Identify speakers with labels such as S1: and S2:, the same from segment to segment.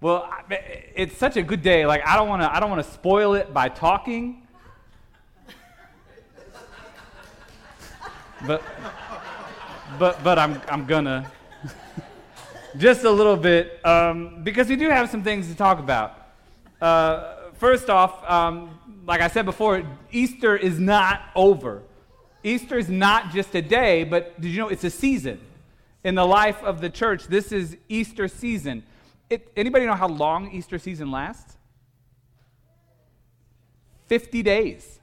S1: Well, it's such a good day. Like I don't want to. I don't want to spoil it by talking. But, but, but I'm, I'm gonna. Just a little bit, um, because we do have some things to talk about. Uh, first off, um, like I said before, Easter is not over. Easter is not just a day, but did you know it's a season in the life of the church? This is Easter season. It, anybody know how long Easter season lasts? 50 days.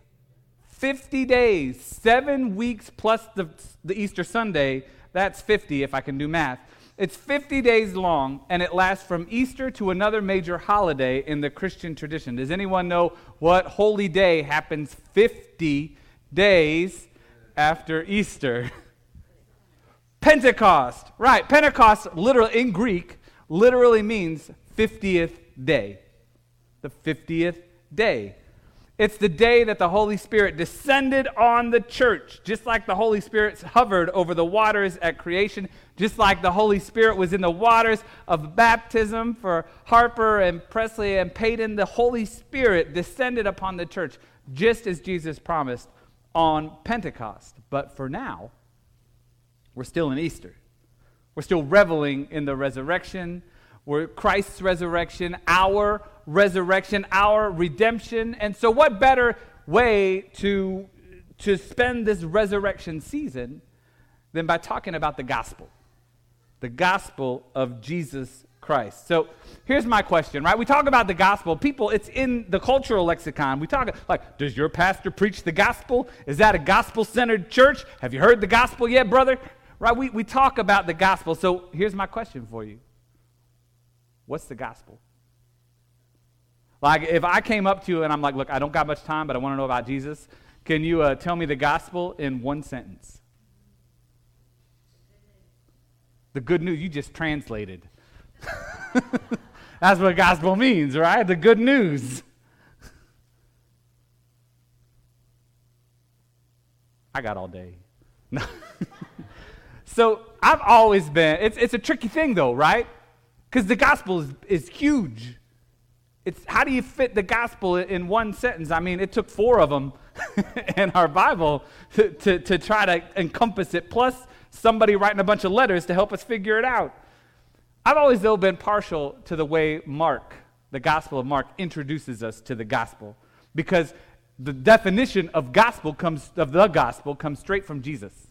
S1: 50 days, seven weeks plus the, the Easter Sunday. That's 50 if I can do math. It's 50 days long, and it lasts from Easter to another major holiday in the Christian tradition. Does anyone know what holy day happens 50 days after Easter? Pentecost. Right, Pentecost, literally in Greek, literally means 50th day. The 50th day. It's the day that the Holy Spirit descended on the church, just like the Holy Spirit hovered over the waters at creation, just like the Holy Spirit was in the waters of baptism for Harper and Presley and Peyton. The Holy Spirit descended upon the church, just as Jesus promised on Pentecost. But for now, we're still in Easter. We're still reveling in the resurrection. We're Christ's resurrection, our resurrection, our redemption. And so, what better way to, to spend this resurrection season than by talking about the gospel? The gospel of Jesus Christ. So here's my question, right? We talk about the gospel. People, it's in the cultural lexicon. We talk like, does your pastor preach the gospel? Is that a gospel centered church? Have you heard the gospel yet, brother? Right? We, we talk about the gospel. So here's my question for you What's the gospel? Like, if I came up to you and I'm like, look, I don't got much time, but I want to know about Jesus, can you uh, tell me the gospel in one sentence? The good news, you just translated. That's what gospel means, right? The good news. I got all day. so I've always been, it's, it's a tricky thing though, right? Because the gospel is, is huge. It's how do you fit the gospel in one sentence? I mean, it took four of them in our Bible to, to, to try to encompass it, plus somebody writing a bunch of letters to help us figure it out. I've always, though, been partial to the way Mark, the Gospel of Mark, introduces us to the gospel because the definition of gospel comes of the gospel comes straight from Jesus.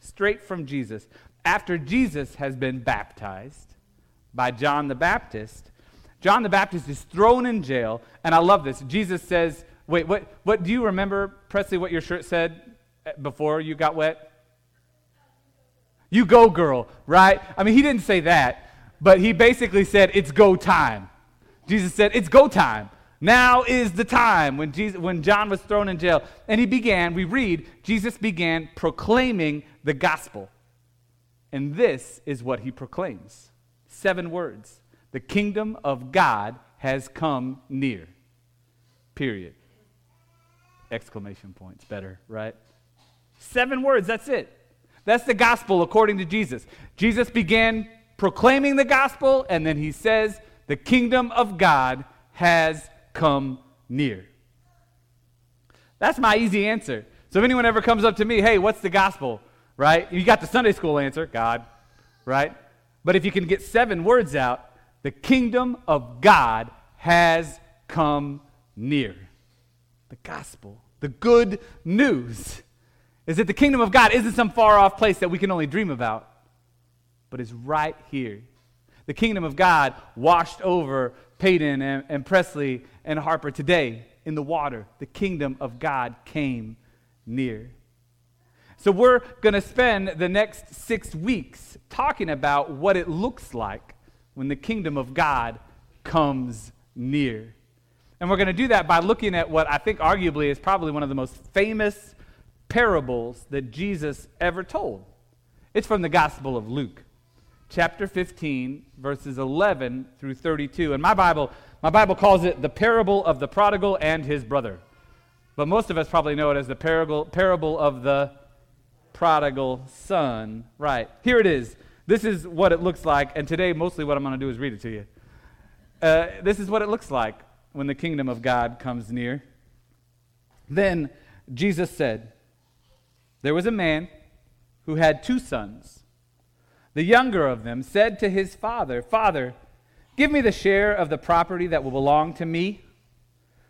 S1: Straight from Jesus. After Jesus has been baptized by John the Baptist, John the Baptist is thrown in jail, and I love this. Jesus says, Wait, what, what do you remember, Presley, what your shirt said eh, before you got wet? You go, girl, right? I mean, he didn't say that, but he basically said, It's go time. Jesus said, It's go time. Now is the time when, Jesus, when John was thrown in jail. And he began, we read, Jesus began proclaiming the gospel. And this is what he proclaims seven words the kingdom of God has come near. Period. Exclamation points. Better, right? Seven words, that's it. That's the gospel according to Jesus. Jesus began proclaiming the gospel, and then he says, The kingdom of God has come near. That's my easy answer. So if anyone ever comes up to me, hey, what's the gospel? Right? You got the Sunday school answer, God, right? But if you can get seven words out, the kingdom of God has come near. The gospel, the good news, is that the kingdom of God isn't some far off place that we can only dream about, but is right here. The kingdom of God washed over Peyton and, and Presley and Harper today in the water. The kingdom of God came near. So, we're going to spend the next six weeks talking about what it looks like when the kingdom of God comes near. And we're going to do that by looking at what I think arguably is probably one of the most famous parables that Jesus ever told. It's from the Gospel of Luke, chapter 15, verses 11 through 32. And my Bible, my Bible calls it the parable of the prodigal and his brother. But most of us probably know it as the parable, parable of the prodigal son. Right. Here it is. This is what it looks like, and today, mostly what I'm going to do is read it to you. Uh, this is what it looks like when the kingdom of God comes near. Then Jesus said, There was a man who had two sons. The younger of them said to his father, Father, give me the share of the property that will belong to me.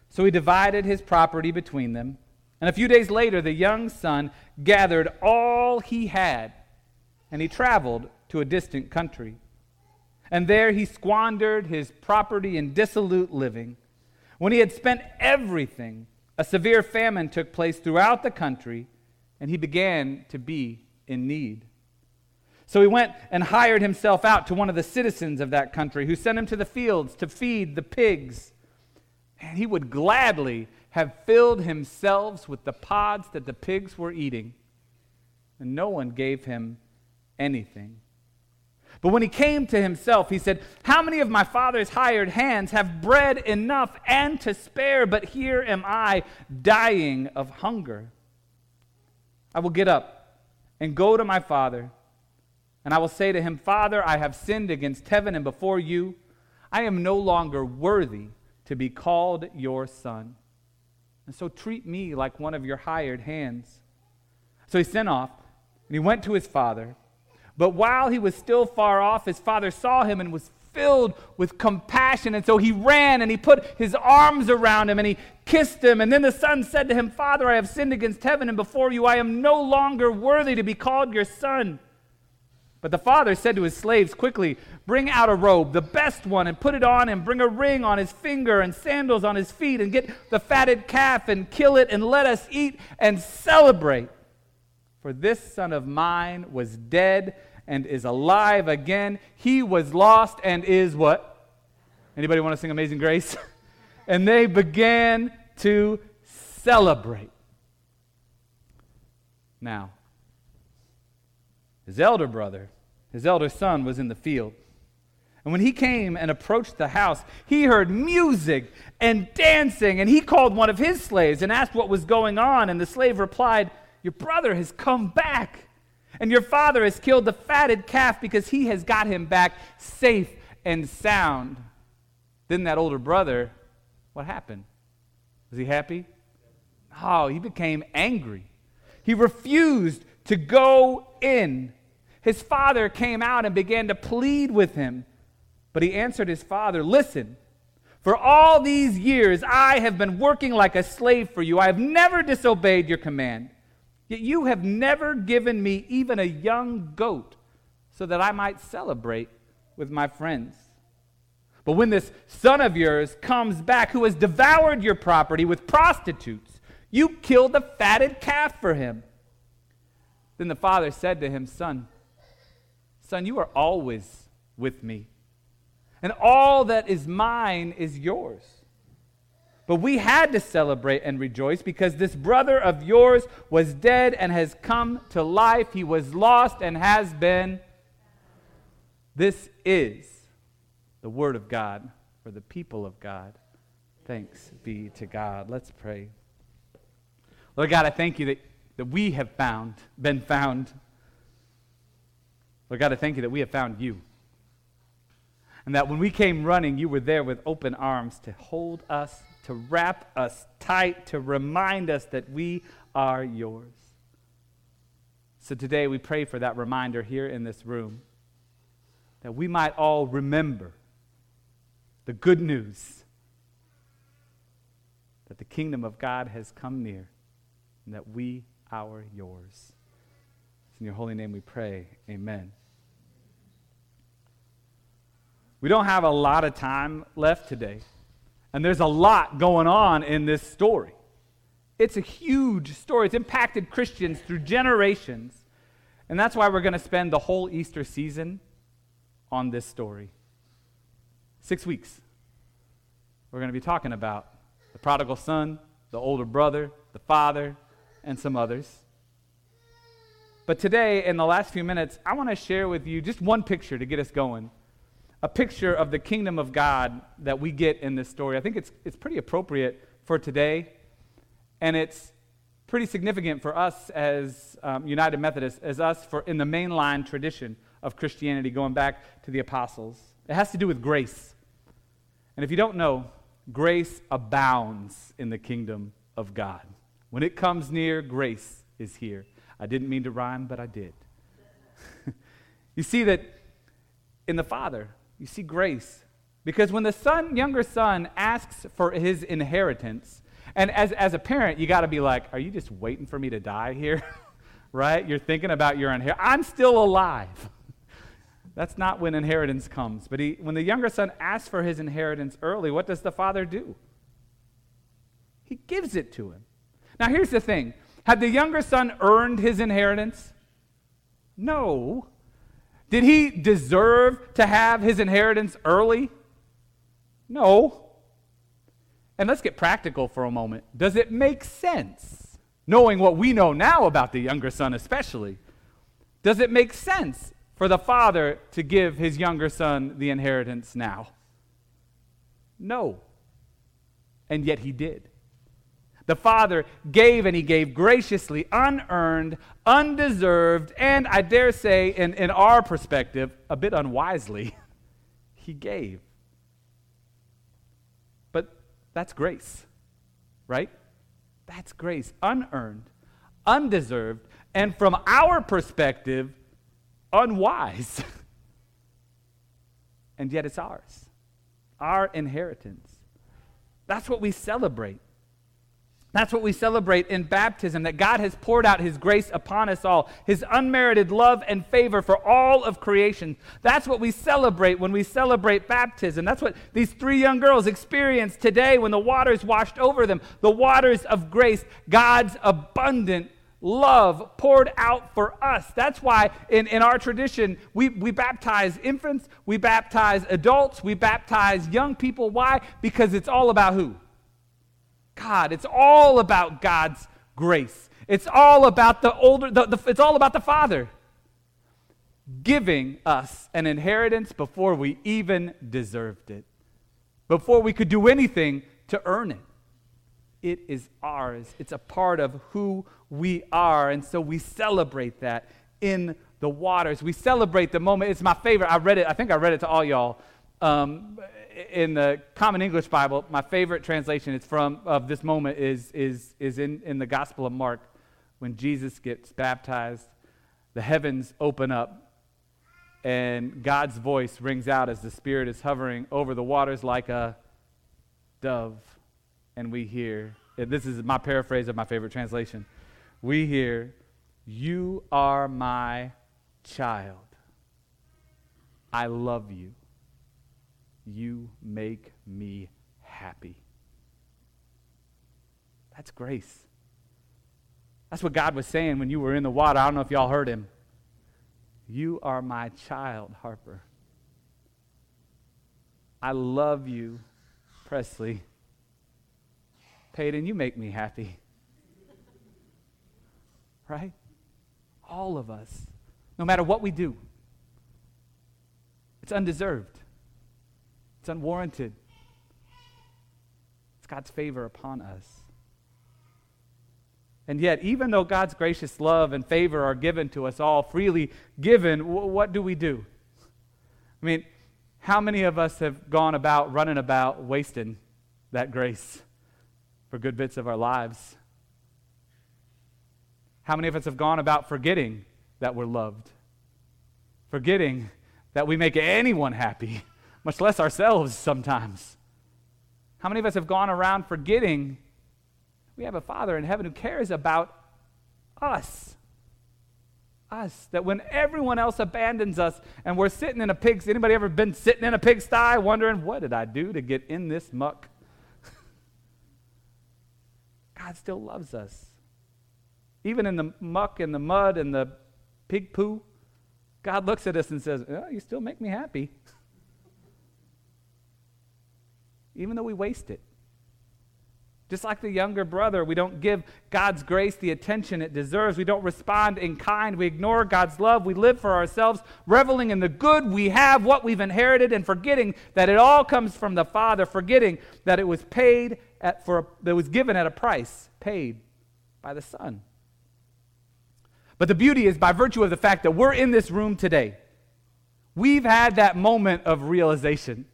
S1: So he divided his property between them. And a few days later, the young son gathered all he had, and he traveled to a distant country. And there he squandered his property in dissolute living. When he had spent everything, a severe famine took place throughout the country, and he began to be in need. So he went and hired himself out to one of the citizens of that country, who sent him to the fields to feed the pigs. And he would gladly have filled himself with the pods that the pigs were eating, and no one gave him anything. But when he came to himself, he said, How many of my father's hired hands have bread enough and to spare, but here am I dying of hunger? I will get up and go to my father, and I will say to him, Father, I have sinned against heaven and before you. I am no longer worthy to be called your son. And so treat me like one of your hired hands. So he sent off, and he went to his father. But while he was still far off, his father saw him and was filled with compassion. And so he ran and he put his arms around him and he kissed him. And then the son said to him, Father, I have sinned against heaven and before you. I am no longer worthy to be called your son. But the father said to his slaves, Quickly, bring out a robe, the best one, and put it on him. Bring a ring on his finger and sandals on his feet, and get the fatted calf and kill it, and let us eat and celebrate. For this son of mine was dead and is alive again. He was lost and is what? Anybody want to sing Amazing Grace? and they began to celebrate. Now, his elder brother, his elder son, was in the field. And when he came and approached the house, he heard music and dancing, and he called one of his slaves and asked what was going on. And the slave replied, Your brother has come back and your father has killed the fatted calf because he has got him back safe and sound. Then that older brother, what happened? Was he happy? Oh, he became angry. He refused to go in. His father came out and began to plead with him. But he answered his father, Listen, for all these years I have been working like a slave for you. I have never disobeyed your command. Yet you have never given me even a young goat so that I might celebrate with my friends. But when this son of yours comes back who has devoured your property with prostitutes, you kill the fatted calf for him. Then the father said to him, Son, son, you are always with me, and all that is mine is yours. But we had to celebrate and rejoice because this brother of yours was dead and has come to life. He was lost and has been. This is the word of God for the people of God. Thanks be to God. Let's pray. Lord God, I thank you that, that we have found, been found. Lord God, I thank you that we have found you. And that when we came running, you were there with open arms to hold us to wrap us tight, to remind us that we are yours. So today we pray for that reminder here in this room that we might all remember the good news that the kingdom of God has come near and that we are yours. It's in your holy name we pray. Amen. We don't have a lot of time left today. And there's a lot going on in this story. It's a huge story. It's impacted Christians through generations. And that's why we're going to spend the whole Easter season on this story. Six weeks. We're going to be talking about the prodigal son, the older brother, the father, and some others. But today, in the last few minutes, I want to share with you just one picture to get us going a picture of the kingdom of God that we get in this story. I think it's, it's pretty appropriate for today, and it's pretty significant for us as um, United Methodists, as us for in the mainline tradition of Christianity going back to the apostles. It has to do with grace. And if you don't know, grace abounds in the kingdom of God. When it comes near, grace is here. I didn't mean to rhyme, but I did. you see that in the Father, you see grace. Because when the son, younger son asks for his inheritance, and as, as a parent, you got to be like, are you just waiting for me to die here? right? You're thinking about your inheritance. I'm still alive. That's not when inheritance comes. But he, when the younger son asks for his inheritance early, what does the father do? He gives it to him. Now, here's the thing had the younger son earned his inheritance? No. Did he deserve to have his inheritance early? No. And let's get practical for a moment. Does it make sense, knowing what we know now about the younger son, especially? Does it make sense for the father to give his younger son the inheritance now? No. And yet he did. The Father gave and He gave graciously, unearned, undeserved, and I dare say, in, in our perspective, a bit unwisely, He gave. But that's grace, right? That's grace, unearned, undeserved, and from our perspective, unwise. and yet it's ours, our inheritance. That's what we celebrate. That's what we celebrate in baptism that God has poured out His grace upon us all, His unmerited love and favor for all of creation. That's what we celebrate when we celebrate baptism. That's what these three young girls experienced today when the waters washed over them the waters of grace, God's abundant love poured out for us. That's why in, in our tradition, we, we baptize infants, we baptize adults, we baptize young people. Why? Because it's all about who? God. It's all about God's grace. It's all about the older, the, the, it's all about the Father giving us an inheritance before we even deserved it, before we could do anything to earn it. It is ours. It's a part of who we are. And so we celebrate that in the waters. We celebrate the moment. It's my favorite. I read it, I think I read it to all y'all. Um, in the Common English Bible, my favorite translation is from of this moment is, is, is in, in the Gospel of Mark when Jesus gets baptized. The heavens open up, and God's voice rings out as the Spirit is hovering over the waters like a dove. And we hear, this is my paraphrase of my favorite translation. We hear, You are my child. I love you. You make me happy. That's grace. That's what God was saying when you were in the water. I don't know if y'all heard him. You are my child, Harper. I love you, Presley. Peyton, you make me happy. Right? All of us, no matter what we do, it's undeserved. It's unwarranted. It's God's favor upon us. And yet, even though God's gracious love and favor are given to us all, freely given, what do we do? I mean, how many of us have gone about, running about, wasting that grace for good bits of our lives? How many of us have gone about forgetting that we're loved? Forgetting that we make anyone happy much less ourselves sometimes. How many of us have gone around forgetting we have a Father in heaven who cares about us? Us. That when everyone else abandons us and we're sitting in a pig, anybody ever been sitting in a pigsty wondering, what did I do to get in this muck? God still loves us. Even in the muck and the mud and the pig poo, God looks at us and says, oh, You still make me happy. even though we waste it. Just like the younger brother, we don't give God's grace the attention it deserves. We don't respond in kind. We ignore God's love. We live for ourselves, reveling in the good we have, what we've inherited, and forgetting that it all comes from the Father, forgetting that it was paid at, for, that was given at a price paid by the Son. But the beauty is by virtue of the fact that we're in this room today, we've had that moment of realization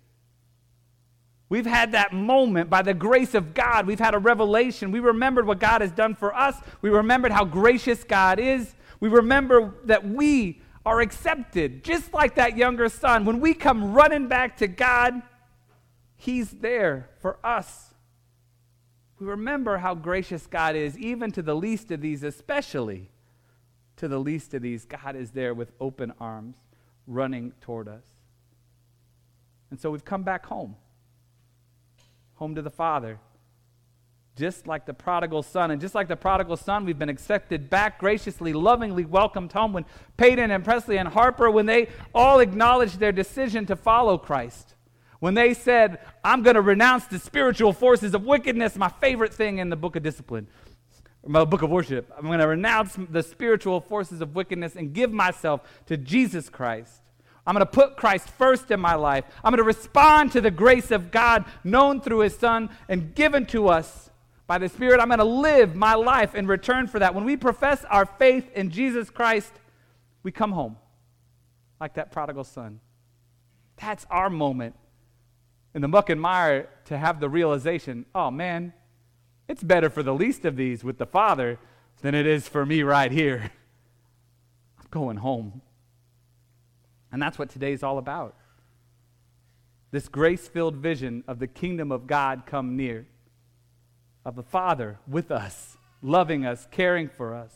S1: We've had that moment by the grace of God. We've had a revelation. We remembered what God has done for us. We remembered how gracious God is. We remember that we are accepted, just like that younger son. When we come running back to God, He's there for us. We remember how gracious God is, even to the least of these, especially to the least of these. God is there with open arms, running toward us. And so we've come back home home to the Father. Just like the prodigal son. And just like the prodigal son, we've been accepted back, graciously, lovingly welcomed home. When Peyton and Presley and Harper, when they all acknowledged their decision to follow Christ, when they said, I'm going to renounce the spiritual forces of wickedness, my favorite thing in the book of discipline, my book of worship, I'm going to renounce the spiritual forces of wickedness and give myself to Jesus Christ. I'm going to put Christ first in my life. I'm going to respond to the grace of God known through his Son and given to us by the Spirit. I'm going to live my life in return for that. When we profess our faith in Jesus Christ, we come home like that prodigal son. That's our moment in the muck and mire to have the realization oh man, it's better for the least of these with the Father than it is for me right here. I'm going home. And that's what today is all about. This grace filled vision of the kingdom of God come near, of the Father with us, loving us, caring for us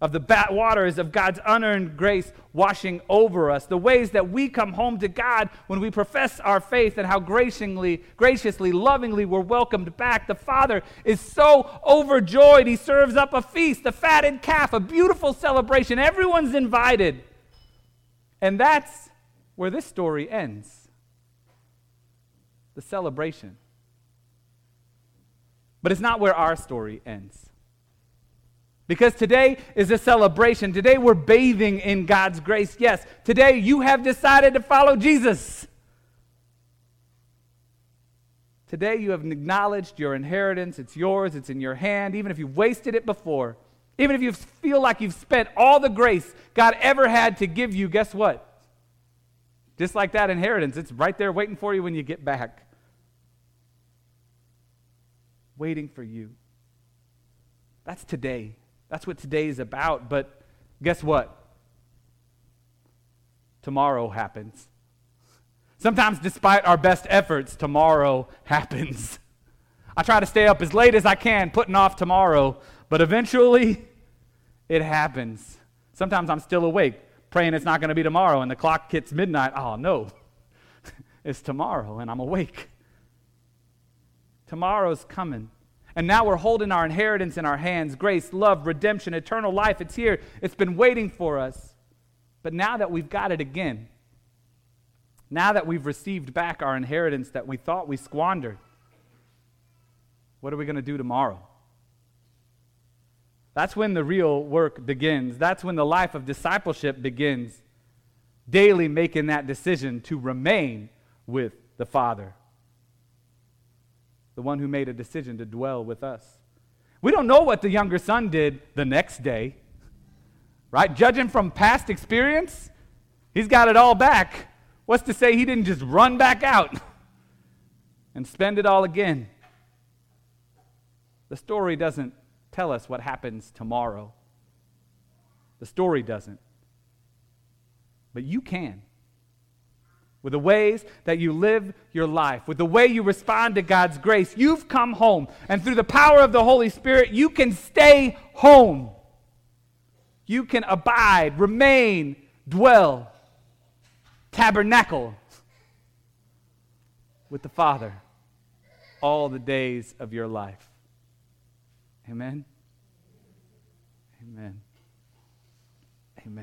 S1: of the bat waters of God's unearned grace washing over us, the ways that we come home to God when we profess our faith, and how graciously, graciously, lovingly we're welcomed back. The Father is so overjoyed, He serves up a feast, a fatted calf, a beautiful celebration. Everyone's invited. And that's where this story ends the celebration. But it's not where our story ends. Because today is a celebration. Today we're bathing in God's grace. Yes, today you have decided to follow Jesus. Today you have acknowledged your inheritance. It's yours, it's in your hand, even if you've wasted it before. Even if you feel like you've spent all the grace God ever had to give you, guess what? Just like that inheritance, it's right there waiting for you when you get back. Waiting for you. That's today. That's what today is about. But guess what? Tomorrow happens. Sometimes, despite our best efforts, tomorrow happens. I try to stay up as late as I can, putting off tomorrow, but eventually it happens. Sometimes I'm still awake, praying it's not going to be tomorrow, and the clock hits midnight. Oh, no, it's tomorrow, and I'm awake. Tomorrow's coming. And now we're holding our inheritance in our hands grace, love, redemption, eternal life. It's here, it's been waiting for us. But now that we've got it again, now that we've received back our inheritance that we thought we squandered, what are we going to do tomorrow? That's when the real work begins. That's when the life of discipleship begins. Daily making that decision to remain with the Father the one who made a decision to dwell with us. We don't know what the younger son did the next day, right? Judging from past experience, he's got it all back. What's to say he didn't just run back out and spend it all again? The story doesn't tell us what happens tomorrow. The story doesn't. But you can with the ways that you live your life, with the way you respond to God's grace. You've come home, and through the power of the Holy Spirit, you can stay home. You can abide, remain, dwell, tabernacle with the Father all the days of your life. Amen. Amen.